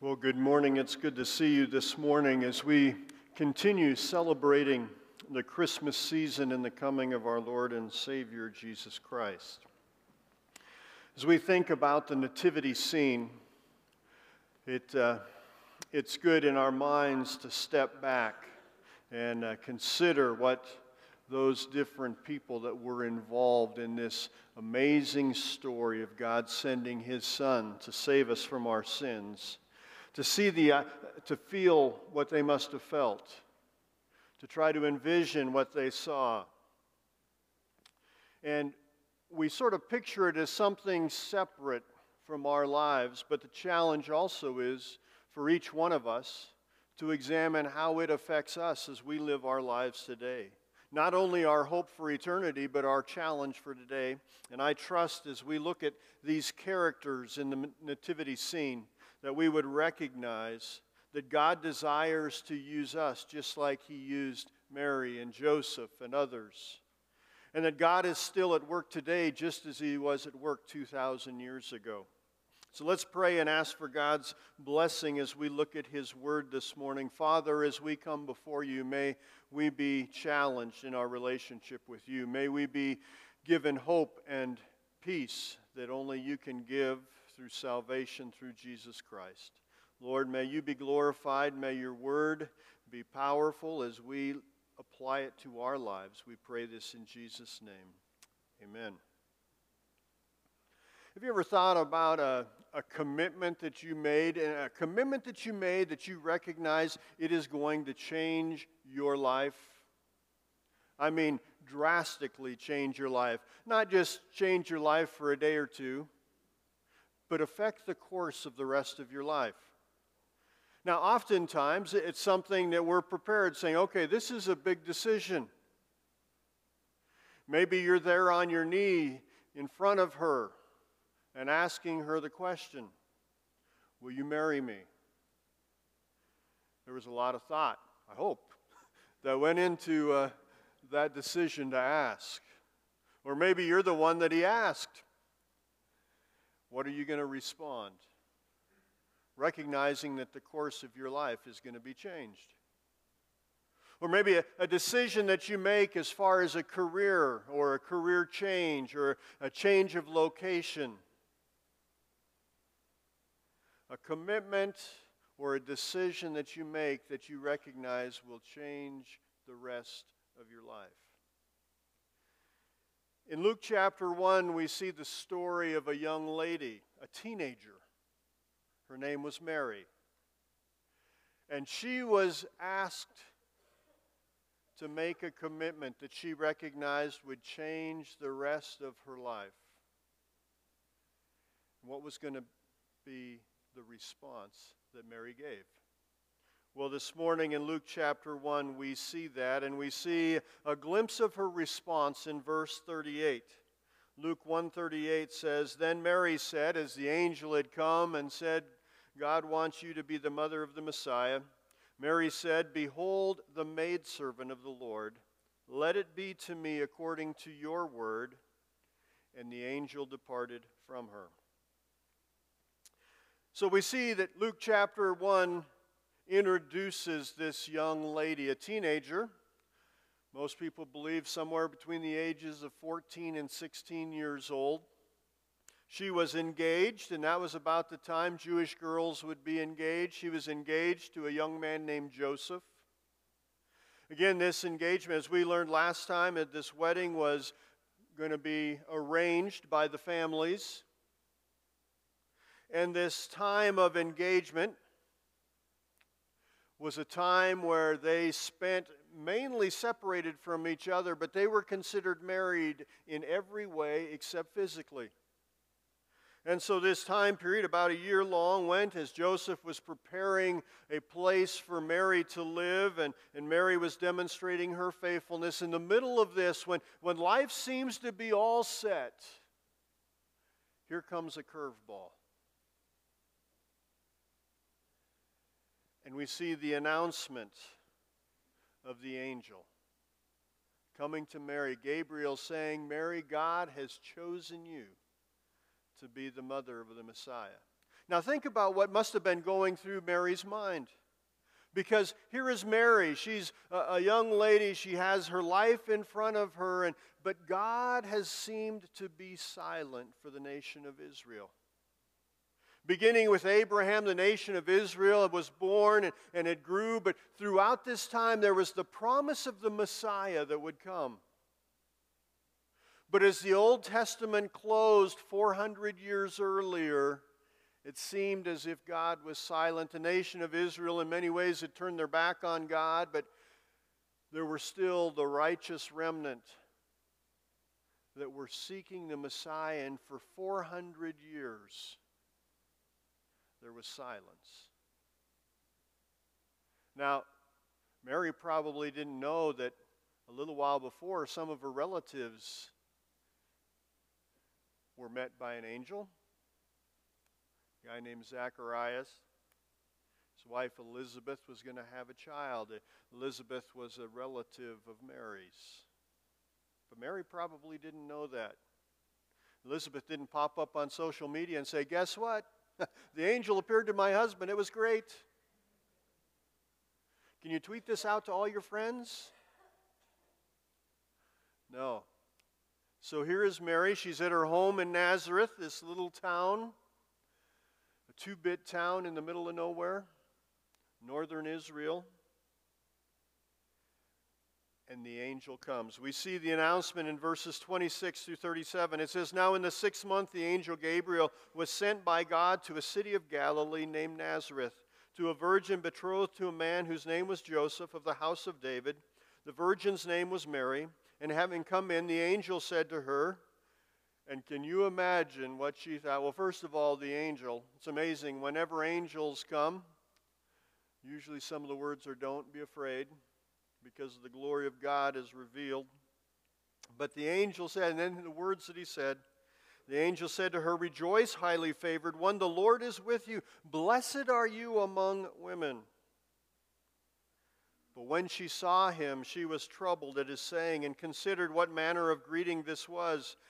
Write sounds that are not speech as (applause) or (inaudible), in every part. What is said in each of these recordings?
Well, good morning. It's good to see you this morning as we continue celebrating the Christmas season and the coming of our Lord and Savior Jesus Christ. As we think about the nativity scene, it, uh, it's good in our minds to step back and uh, consider what those different people that were involved in this amazing story of God sending His Son to save us from our sins to see the, uh, to feel what they must have felt, to try to envision what they saw. And we sort of picture it as something separate from our lives, but the challenge also is for each one of us to examine how it affects us as we live our lives today. Not only our hope for eternity, but our challenge for today. And I trust as we look at these characters in the nativity scene, that we would recognize that God desires to use us just like He used Mary and Joseph and others. And that God is still at work today just as He was at work 2,000 years ago. So let's pray and ask for God's blessing as we look at His Word this morning. Father, as we come before you, may we be challenged in our relationship with you. May we be given hope and peace that only you can give through salvation through Jesus Christ. Lord, may you be glorified. May your word be powerful as we apply it to our lives. We pray this in Jesus' name. Amen. Have you ever thought about a, a commitment that you made, and a commitment that you made that you recognize it is going to change your life? I mean, drastically change your life. Not just change your life for a day or two, but affect the course of the rest of your life. Now, oftentimes it's something that we're prepared saying, okay, this is a big decision. Maybe you're there on your knee in front of her and asking her the question, Will you marry me? There was a lot of thought, I hope, (laughs) that went into uh, that decision to ask. Or maybe you're the one that he asked. What are you going to respond? Recognizing that the course of your life is going to be changed. Or maybe a, a, decision that you make as far as a career or a career change or a change of location. A commitment or a decision that you make that you recognize will change the rest of your life. In Luke chapter 1, we see the story of a young lady, a teenager. Her name was Mary. And she was asked to make a commitment that she recognized would change the rest of her life. What was going to be the response that Mary gave? Well, this morning in Luke chapter 1, we see that, and we see a glimpse of her response in verse 38. Luke 138 says, Then Mary said, as the angel had come and said, God wants you to be the mother of the Messiah. Mary said, Behold the maidservant of the Lord. Let it be to me according to your word. And the angel departed from her. So we see that Luke chapter 1 introduces this young lady, a teenager. Most people believe somewhere between the ages of 14 and 16 years old. She was engaged, and that was about the time Jewish girls would be engaged. She was engaged to a young man named Joseph. Again, this engagement, as we learned last time, at this wedding was going to be arranged by the families. And this time of engagement was a time where they spent mainly separated from each other, but they were considered married in every way except physically. And so, this time period, about a year long, went as Joseph was preparing a place for Mary to live, and, and Mary was demonstrating her faithfulness. In the middle of this, when, when life seems to be all set, here comes a curveball. And we see the announcement of the angel coming to Mary, Gabriel saying, Mary, God has chosen you to be the mother of the Messiah. Now, think about what must have been going through Mary's mind. Because here is Mary. She's a, young lady. She has her life in front of her, and, but God has seemed to be silent for the nation of Israel. Beginning with Abraham, the nation of Israel was born and, and it grew, but throughout this time there was the promise of the Messiah that would come. But as the Old Testament closed 400 years earlier, it seemed as if God was silent. The nation of Israel, in many ways, had turned their back on God, but there were still the righteous remnant that were seeking the Messiah, and for 400 years, there was silence. Now, Mary probably didn't know that a little while before, some of her relatives were met by an angel. A guy named Zacharias. His wife Elizabeth was going to have a child. Elizabeth was a relative of Mary's. But Mary probably didn't know that. Elizabeth didn't pop up on social media and say, Guess what? (laughs) the angel appeared to my husband. It was great. Can you tweet this out to all your friends? No. So here is Mary. She's at her home in Nazareth, this little town, a two bit town in the middle of nowhere, northern Israel. And the angel comes. We see the announcement in verses 26 through 37. It says, Now in the sixth month, the angel Gabriel was sent by God to a city of Galilee named Nazareth, to a virgin betrothed to a man whose name was Joseph of the house of David. The virgin's name was Mary. And having come in, the angel said to her, and can you imagine what she thought? Well, first of all, the angel. It's amazing. Whenever angels come, usually some of the words are don't be afraid because the glory of God is revealed. But the angel said, and then the words that he said, the angel said to her, Rejoice, highly favored one, the Lord is with you. Blessed are you among women. But when she saw him, she was troubled at his saying and considered what manner of greeting this was.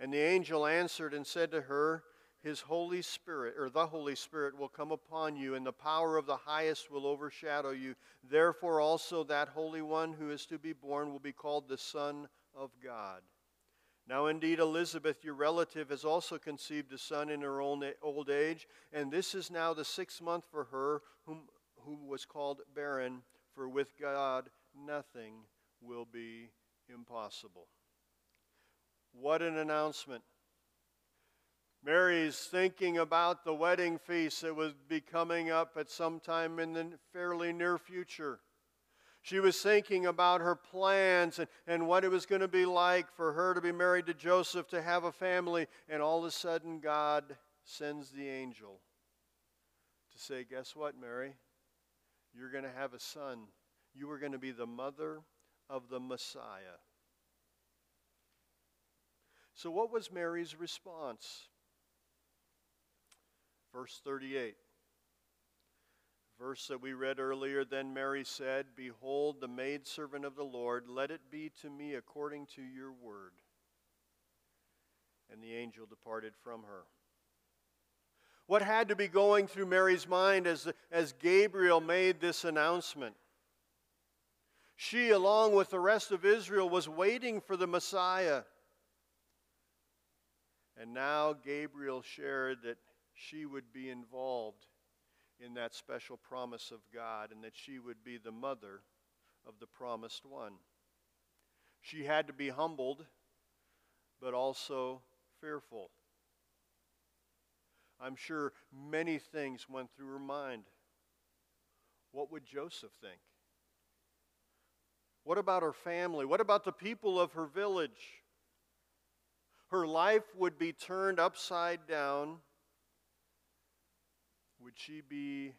And the angel answered and said to her, His Holy Spirit, or the Holy Spirit, will come upon you, and the power of the highest will overshadow you. Therefore, also that Holy One who is to be born will be called the Son of God. Now, indeed, Elizabeth, your relative, has also conceived a son in her old age, and this is now the sixth month for her, whom, who was called barren, for with God nothing will be impossible. What an announcement. Mary's thinking about the wedding feast that would be coming up at some time in the fairly near future. She was thinking about her plans and, and what it was going to be like for her to be married to Joseph, to have a family, and all of a sudden God sends the angel to say, Guess what, Mary? You're going to have a son you are going to be the mother of the Messiah. So, what was Mary's response? Verse 38. Verse that we read earlier Then Mary said, Behold, the maidservant of the Lord, let it be to me according to your word. And the angel departed from her. What had to be going through Mary's mind as, as Gabriel made this announcement? She, along with the rest of Israel, was waiting for the Messiah. And now Gabriel shared that she would be involved in that special promise of God and that she would be the mother of the promised one. She had to be humbled, but also fearful. I'm sure many things went through her mind. What would Joseph think? What about her family? What about the people of her village? her life would be turned upside down. Would she be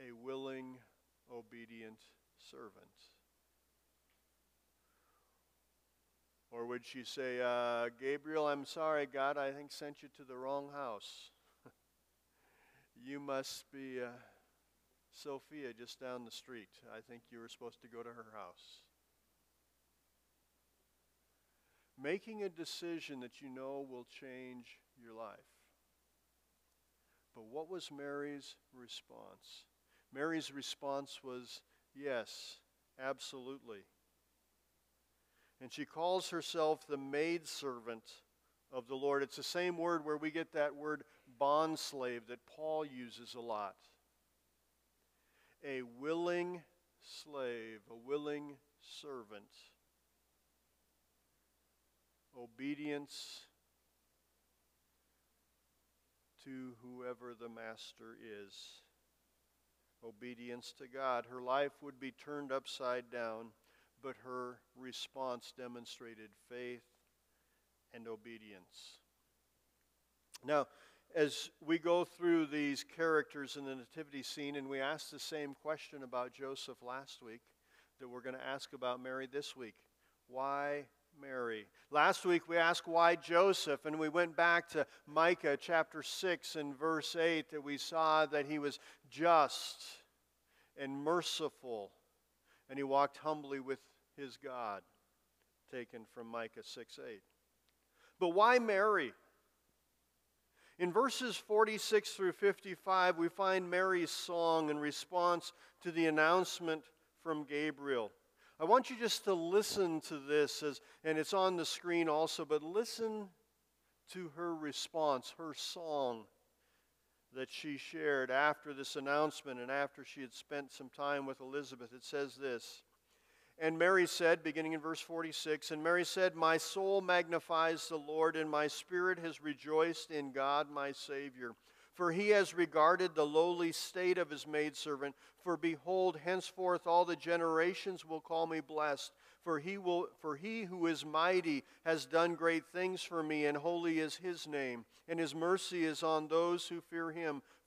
a willing, obedient servant? Or would she say, uh, Gabriel, I'm sorry, God, I think sent you to the wrong house. (laughs) you must be uh, Sophia just down the street. I think you were supposed to go to her house. Making a decision that you know will change your life. But what was Mary's response? Mary's response was, Yes, absolutely. And she calls herself the maidservant of the Lord. It's the same word where we get that word bondslave that Paul uses a lot. A willing slave, a willing servant. Obedience to whoever the master is. Obedience to God. Her life would be turned upside down but her response demonstrated faith and obedience. Now, as we go through these characters in the nativity scene, and we asked the same question about Joseph last week that we're going to ask about Mary this week why Mary? Last week we asked why Joseph, and we went back to Micah chapter 6 and verse 8 that we saw that he was just and merciful, and he walked humbly with his God, taken from Micah 6 8. But why Mary? In verses 46 through 55, we find Mary's song in response to the announcement from Gabriel. I want you just to listen to this, as, and it's on the screen also, but listen to her response, her song that she shared after this announcement and after she had spent some time with Elizabeth. It says this and Mary said, beginning in verse 46, and Mary said, My soul magnifies the Lord, and my spirit has rejoiced in God my Savior. For he has regarded the lowly state of his maidservant. For behold, henceforth all the generations will call me blessed. For he, will, for he who is mighty has done great things for me, and holy is his name. And his mercy is on those who fear him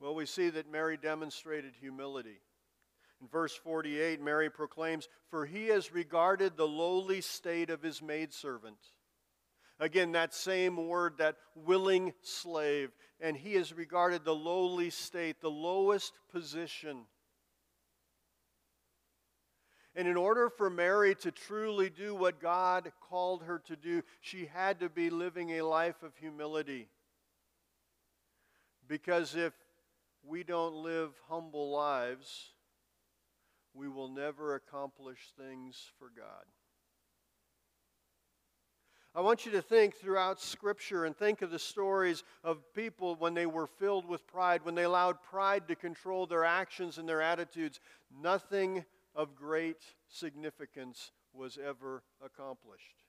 Well, we see that Mary demonstrated humility. In verse 48, Mary proclaims, For he has regarded the lowly state of his maidservant. Again, that same word, that willing slave. And he has regarded the lowly state, the lowest position. And in order for Mary to truly do what God called her to do, she had to be living a life of humility. Because if we don't live humble lives, we will never accomplish things for God. I want you to think throughout Scripture and think of the stories of people when they were filled with pride, when they allowed pride to control their actions and their attitudes. Nothing of great significance was ever accomplished.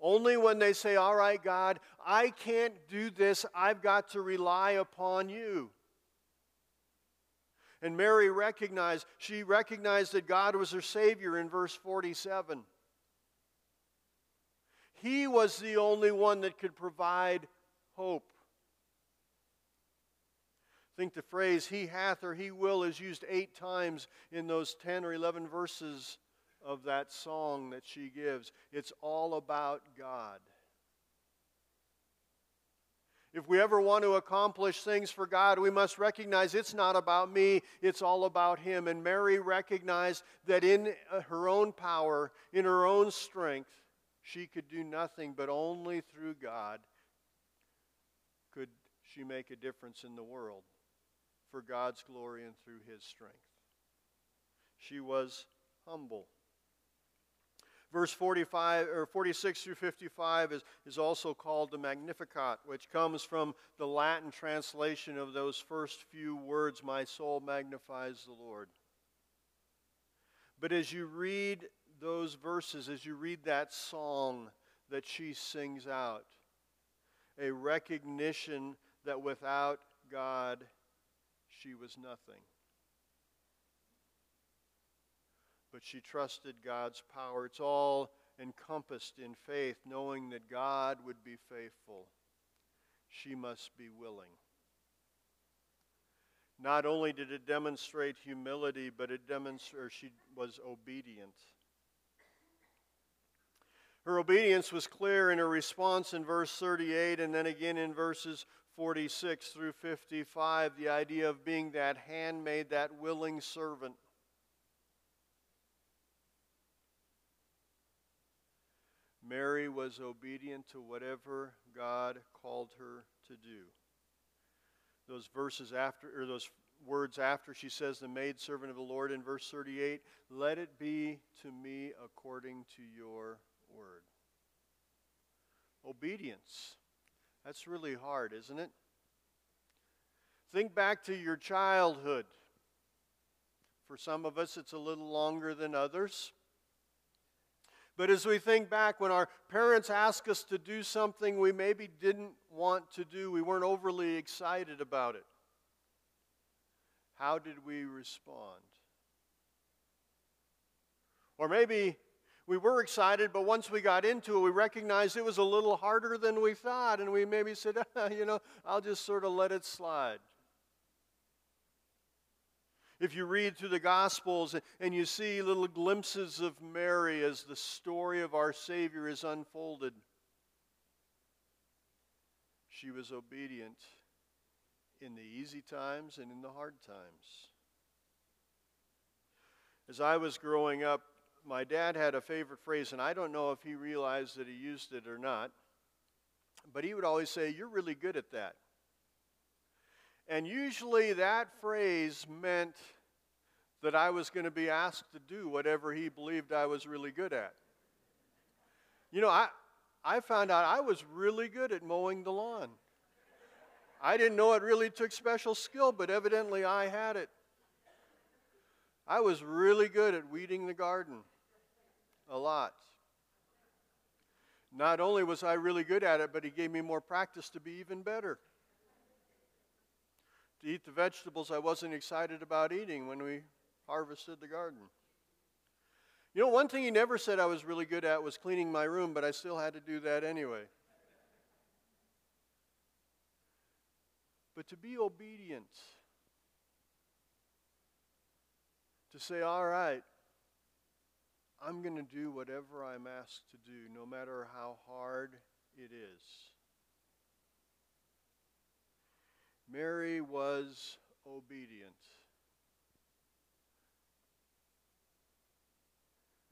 Only when they say, All right, God, I can't do this, I've got to rely upon you. And Mary recognized, she recognized that God was her Savior in verse 47. He was the only one that could provide hope. I think the phrase he hath or he will is used eight times in those 10 or 11 verses of that song that she gives. It's all about God. If we ever want to accomplish things for God, we must recognize it's not about me, it's all about Him. And Mary recognized that in her own power, in her own strength, she could do nothing, but only through God could she make a difference in the world for God's glory and through His strength. She was humble. Verse 45 or 46 through 55 is, is also called the Magnificat, which comes from the Latin translation of those first few words, My soul magnifies the Lord. But as you read those verses, as you read that song that she sings out, a recognition that without God she was nothing. But she trusted God's power. It's all encompassed in faith, knowing that God would be faithful. She must be willing. Not only did it demonstrate humility, but it demonstrated she was obedient. Her obedience was clear in her response in verse 38 and then again in verses 46 through 55. The idea of being that handmaid, that willing servant. Mary was obedient to whatever God called her to do. Those verses after, or those words after she says, the maid servant of the Lord in verse 38, let it be to me according to your word. Obedience. That's really hard, isn't it? Think back to your childhood. For some of us, it's a little longer than others. But as we think back, when our parents ask us to do something we maybe didn't want to do, we weren't overly excited about it. How did we respond? Or maybe we were excited, but once we got into it, we recognized it was a little harder than we thought, and we maybe said, (laughs) you know, I'll just sort of let it slide. If you read through the Gospels and you see little glimpses of Mary as the story of our Savior is unfolded, she was obedient in the easy times and in the hard times. As I was growing up, my dad had a favorite phrase, and I don't know if he realized that he used it or not, but he would always say, You're really good at that. And usually that phrase meant that I was going to be asked to do whatever he believed I was really good at. You know, I, I found out I was really good at mowing the lawn. I didn't know it really took special skill, but evidently I had it. I was really good at weeding the garden. A lot. Not only was I really good at it, but he gave me more practice to be even better to eat the vegetables I wasn't excited about eating when we harvested the garden. You know, one thing he never said I was really good at was cleaning my room, but I still had to do that anyway. But to be obedient, to say, all right, I'm going to do whatever I'm asked to do, no matter how hard it is. Mary was obedient.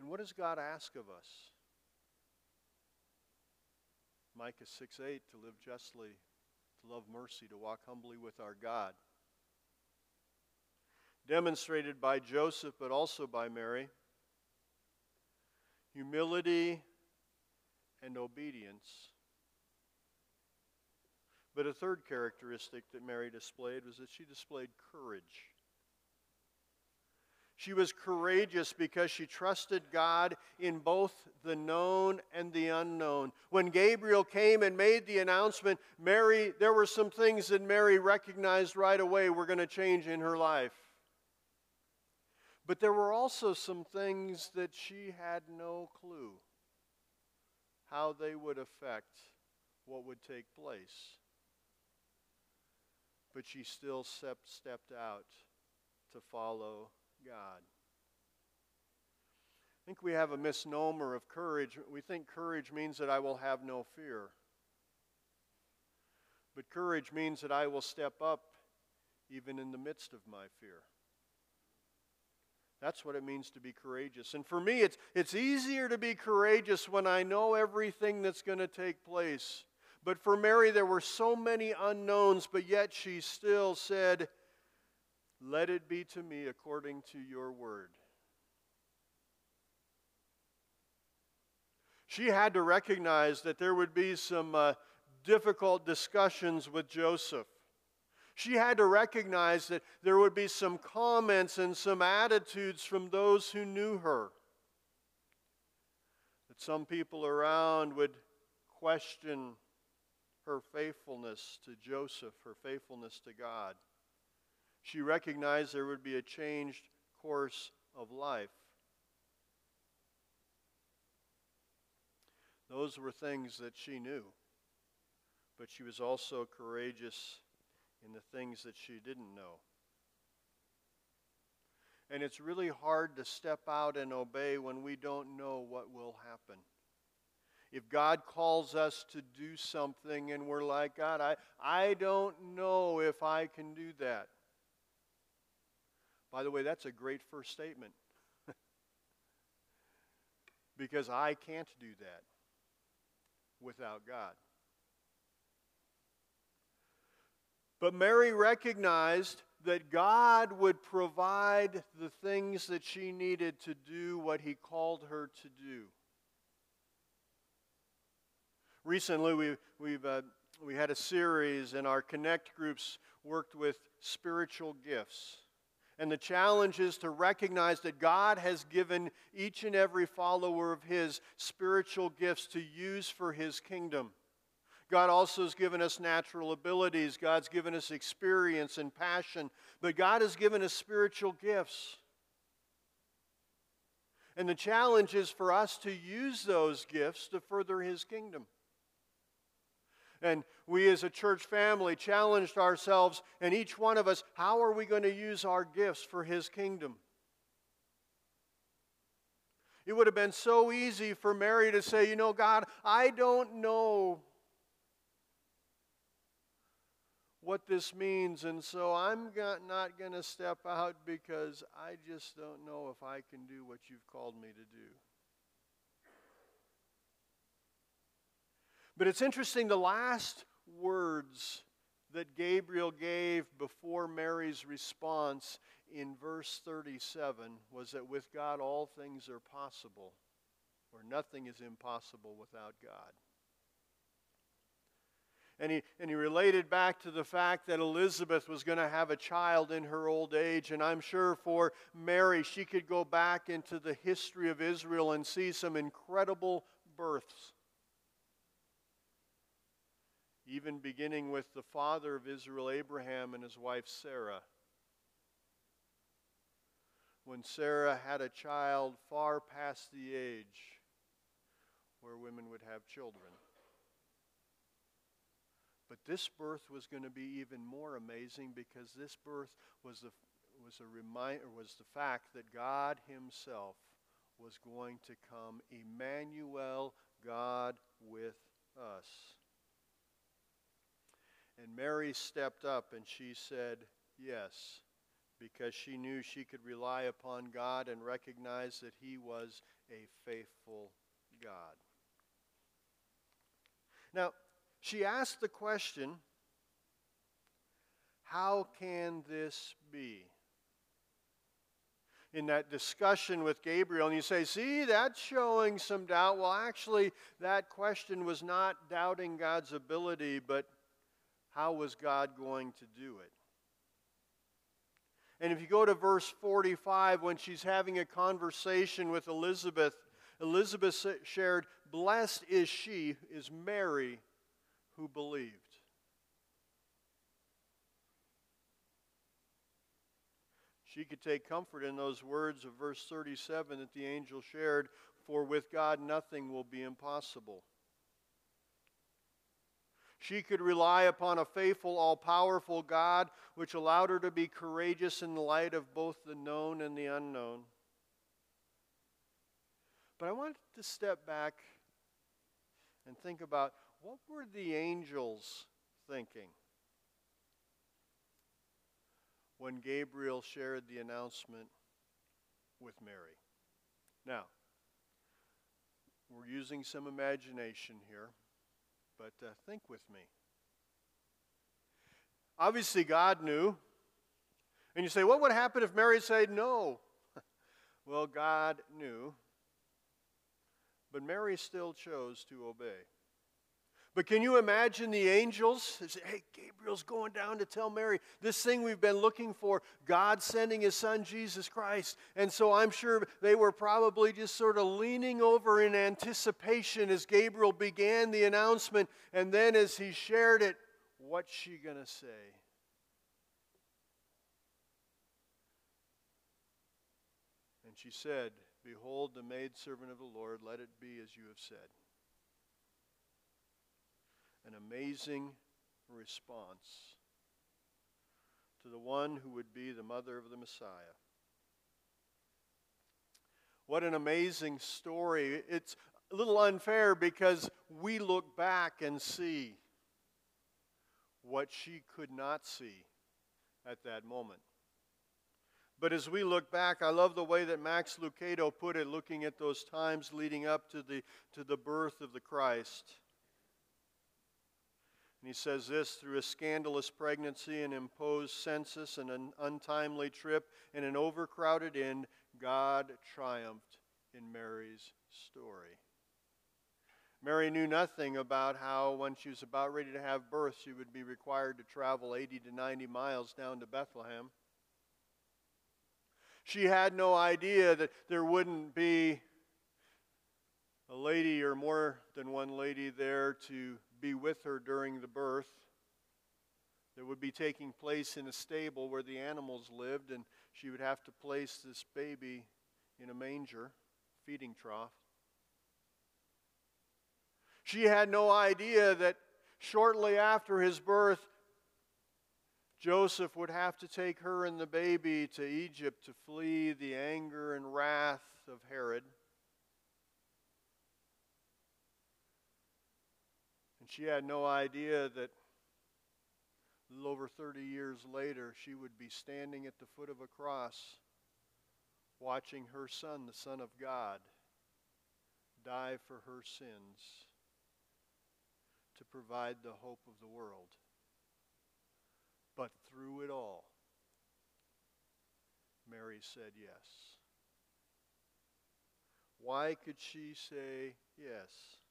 And what does God ask of us? Micah 6 8, to live justly, to love mercy, to walk humbly with our God. Demonstrated by Joseph, but also by Mary. Humility and obedience. But a third characteristic that Mary displayed was that she displayed courage. She was courageous because she trusted God in both the known and the unknown. When Gabriel came and made the announcement, Mary, there were some things that Mary recognized right away were going to change in her life. But there were also some things that she had no clue how they would affect what would take place. But she still stepped out to follow God. I think we have a misnomer of courage. We think courage means that I will have no fear. But courage means that I will step up even in the midst of my fear. That's what it means to be courageous. And for me, it's, it's easier to be courageous when I know everything that's going to take place. But for Mary, there were so many unknowns, but yet she still said, let it be to me according to your word. She had to recognize that there would be some uh, difficult discussions with Joseph. She had to recognize that there would be some comments and some attitudes from those who knew her. That some people around would question her faithfulness to Joseph, her faithfulness to God. She recognized there would be a changed course of life. Those were things that she knew. But she was also courageous in the things that she didn't know. And it's really hard to step out and obey when we don't know what will happen. If God calls us to do something and we're like, God, I, I don't know if I can do that. By the way, that's a great first statement. (laughs) because I can't do that without God. But Mary recognized that God would provide the things that she needed to do what He called her to do. Recently, we, we've, uh, we had a series, and our Connect groups worked with spiritual gifts. And the challenge is to recognize that God has given each and every follower of His spiritual gifts to use for His kingdom. God also has given us natural abilities. God's given us experience and passion. But God has given us spiritual gifts. And the challenge is for us to use those gifts to further His kingdom. And we as a church family challenged ourselves, and each one of us, how are we going to use our gifts for His kingdom? It would have been so easy for Mary to say, You know, God, I don't know what this means, and so I'm not going to step out because I just don't know if I can do what you've called me to do. But it's interesting, the last words that Gabriel gave before Mary's response in verse 37 was that with God all things are possible, or nothing is impossible without God. And he, and he related back to the fact that Elizabeth was going to have a child in her old age. And I'm sure for Mary, she could go back into the history of Israel and see some incredible births even beginning with the father of Israel, Abraham, and his wife Sarah. When Sarah had a child far past the age where women would have children. But this birth was going to be even more amazing because this birth was the was a reminder was the fact that God himself was going to come Emmanuel God with us. And Mary stepped up and she said, Yes, because she knew she could rely upon God and recognize that He was a faithful God. Now, she asked the question how can this be? in that discussion with Gabriel, and you say, see, that's showing some doubt. Well, actually, that question was not doubting God's ability, but how was God going to do it? And if you go to verse 45, when she's having a conversation with Elizabeth, Elizabeth shared, Blessed is she, is Mary, who believed. She could take comfort in those words of verse 37 that the angel shared, For with God nothing will be impossible. She could rely upon a faithful, all powerful God, which allowed her to be courageous in the light of both the known and the unknown. But I want to step back and think about what were the angels thinking when Gabriel shared the announcement with Mary? Now, we're using some imagination here but uh, think with me. Obviously, God knew. And you say, what would happen if Mary said no? (laughs) well, God knew. But Mary still chose to obey. But can you imagine the angels? Say, hey, Gabriel's going down to tell Mary this thing we've been looking for, God sending his son Jesus Christ. And so I'm sure they were probably just sort of leaning over in anticipation as Gabriel began the announcement. And then as he shared it, what's she going to say? And she said, Behold, the maidservant of the Lord, let it be as you have said an amazing response to the one who would be the mother of the Messiah. What an amazing story. It's a little unfair because we look back and see what she could not see at that moment. But as we look back, I love the way that Max Lucado put it, looking at those times leading up to the, to the birth of the Christ. And he says this through a scandalous pregnancy, an imposed census, and an untimely trip, and an overcrowded inn, God triumphed in Mary's story. Mary knew nothing about how, when she was about ready to have birth, she would be required to travel 80 to 90 miles down to Bethlehem. She had no idea that there wouldn't be a lady or more than one lady there to be with her during the birth that would be taking place in a stable where the animals lived, and she would have to place this baby in a manger, feeding trough. She had no idea that shortly after his birth, Joseph would have to take her and the baby to Egypt to flee the anger and wrath of Herod. She had no idea that a little over 30 years later, she would be standing at the foot of a cross, watching her son, the Son of God, die for her sins to provide the hope of the world. But through it all, Mary said yes. Why could she say yes?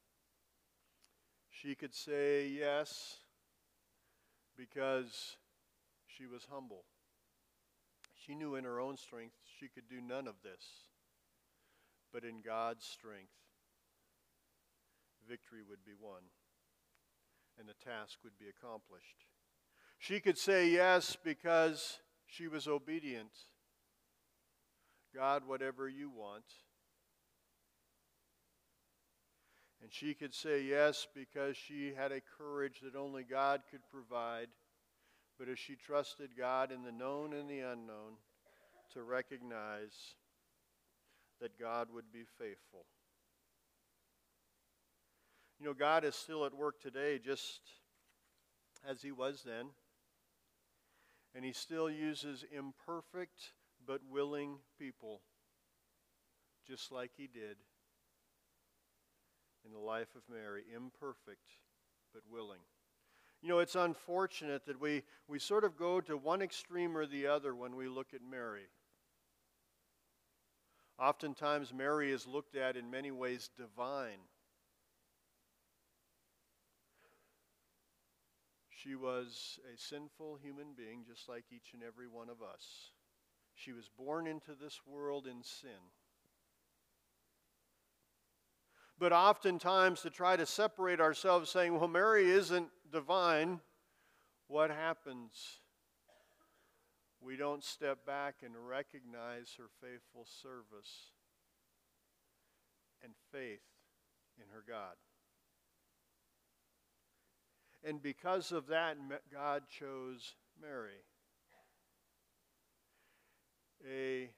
She could say yes because she was humble. She knew in her own strength she could do none of this, but in God's strength, victory would be won and the task would be accomplished. She could say yes because she was obedient. God, whatever you want. And she could say yes because she had a courage that only God could provide. But as she trusted God in the known and the unknown, to recognize that God would be faithful. You know, God is still at work today just as He was then. And He still uses imperfect but willing people, just like He did in the life of Mary, imperfect but willing. You know, it's unfortunate that we, we sort of go to one extreme or the other when we look at Mary. Oftentimes, Mary is looked at in many ways divine. She was a sinful human being, just like each and every one of us. She was born into this world in sin. But oftentimes, to try to separate ourselves, saying, well, Mary isn't divine, what happens? We don't step back and recognize her faithful service and faith in her God. And because of that, God chose Mary, a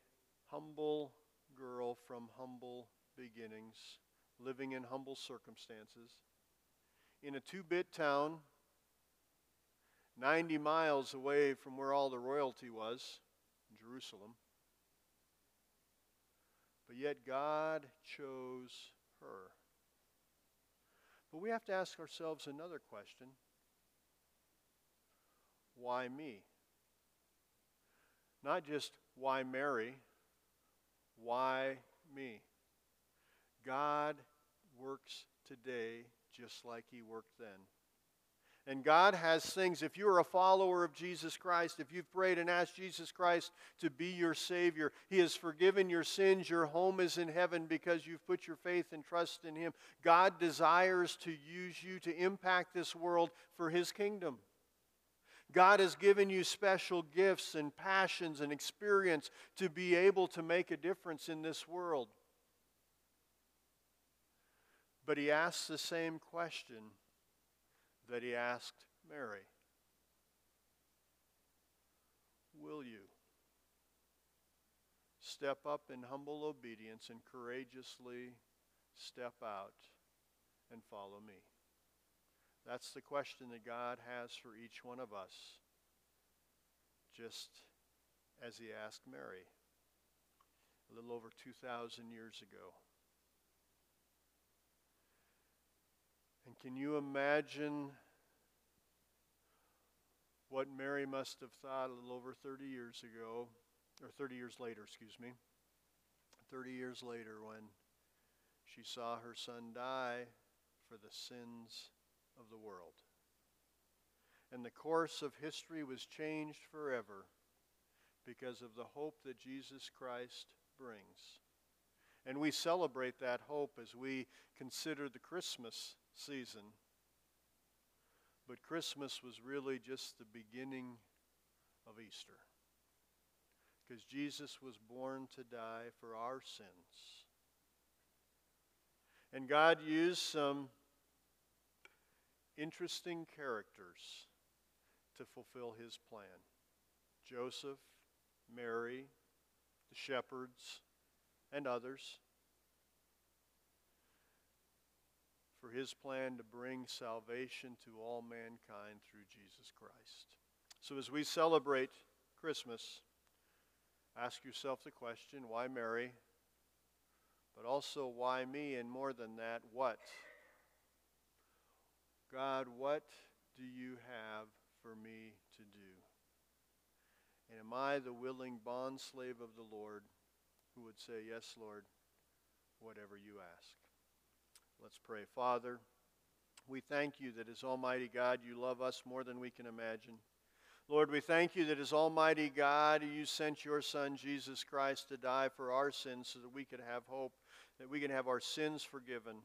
humble girl from humble beginnings living in humble circumstances, in a two bit town, 90 miles away from where all the royalty was, Jerusalem. But yet God chose her. But we have to ask ourselves another question why me? Not just why Mary, why me? God works today just like he worked then. And God has things, if you're a follower of Jesus Christ, if you've prayed and asked Jesus Christ to be your Savior, He has forgiven your sins. Your home is in heaven because you've put your faith and trust in Him. God desires to use you to impact this world for His kingdom. God has given you special gifts and passions and experience to be able to make a difference in this world. But He asks the same question that he asked Mary Will you step up in humble obedience and courageously step out and follow me? That's the question that God has for each one of us, just as he asked Mary a little over 2,000 years ago. And can you imagine what Mary must have thought a little over 30 years ago, or 30 years later, excuse me, 30 years later when she saw her son die for the sins of the world. And the course of history was changed forever because of the hope that Jesus Christ brings. And we celebrate that hope as we consider the Christmas season. But Christmas was really just the beginning of Easter. Because Jesus was born to die for our sins. And God used some interesting characters to fulfill his plan Joseph, Mary, the shepherds, and others. For his plan to bring salvation to all mankind through Jesus Christ. So as we celebrate Christmas, ask yourself the question why Mary? But also, why me? And more than that, what? God, what do you have for me to do? And am I the willing bondslave of the Lord who would say, Yes, Lord, whatever you ask? Let's pray. Father, we thank you that as Almighty God, you love us more than we can imagine. Lord, we thank you that as Almighty God, you sent your Son, Jesus Christ, to die for our sins so that we could have hope, that we can have our sins forgiven,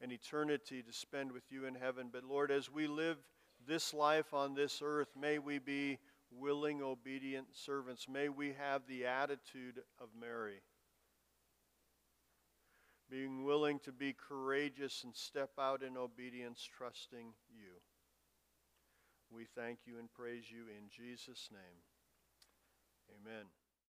and eternity to spend with you in heaven. But Lord, as we live this life on this earth, may we be willing, obedient servants. May we have the attitude of Mary being willing to be courageous and step out in obedience, trusting you. We thank you and praise you in Jesus' name. Amen.